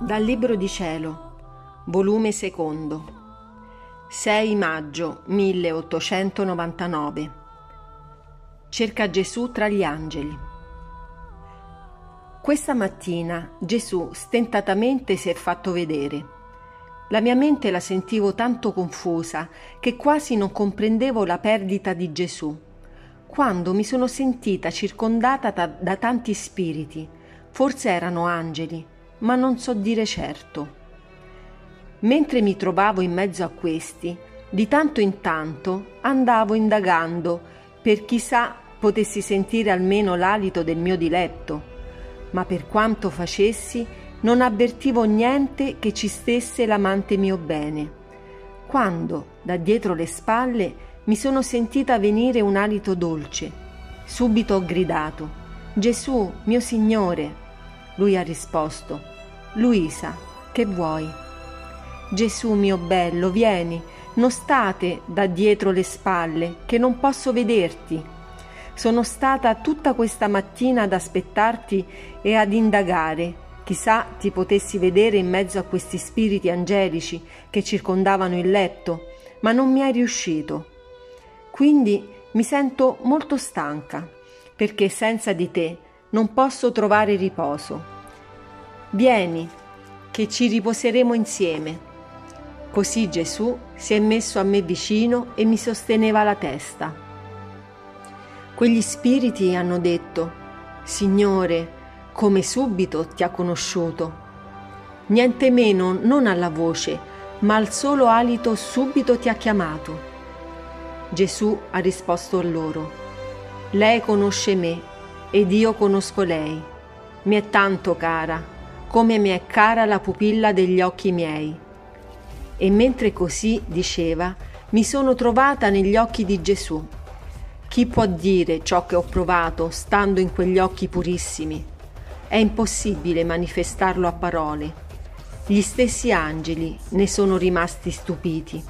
Dal Libro di Cielo, volume secondo, 6 maggio 1899. Cerca Gesù tra gli angeli. Questa mattina Gesù stentatamente si è fatto vedere. La mia mente la sentivo tanto confusa che quasi non comprendevo la perdita di Gesù, quando mi sono sentita circondata da, da tanti spiriti, forse erano angeli, ma non so dire certo. Mentre mi trovavo in mezzo a questi, di tanto in tanto andavo indagando per chissà potessi sentire almeno l'alito del mio diletto, ma per quanto facessi non avvertivo niente che ci stesse l'amante mio bene. Quando, da dietro le spalle, mi sono sentita venire un alito dolce, subito ho gridato Gesù, mio Signore, lui ha risposto, Luisa, che vuoi? Gesù mio bello, vieni, non state da dietro le spalle, che non posso vederti. Sono stata tutta questa mattina ad aspettarti e ad indagare. Chissà ti potessi vedere in mezzo a questi spiriti angelici che circondavano il letto, ma non mi è riuscito. Quindi mi sento molto stanca, perché senza di te non posso trovare riposo. Vieni, che ci riposeremo insieme. Così Gesù si è messo a me vicino e mi sosteneva la testa. Quegli spiriti hanno detto, Signore, come subito ti ha conosciuto. Niente meno non alla voce, ma al solo alito subito ti ha chiamato. Gesù ha risposto a loro, Lei conosce me ed io conosco lei. Mi è tanto cara come mi è cara la pupilla degli occhi miei. E mentre così diceva, mi sono trovata negli occhi di Gesù. Chi può dire ciò che ho provato stando in quegli occhi purissimi? È impossibile manifestarlo a parole. Gli stessi angeli ne sono rimasti stupiti.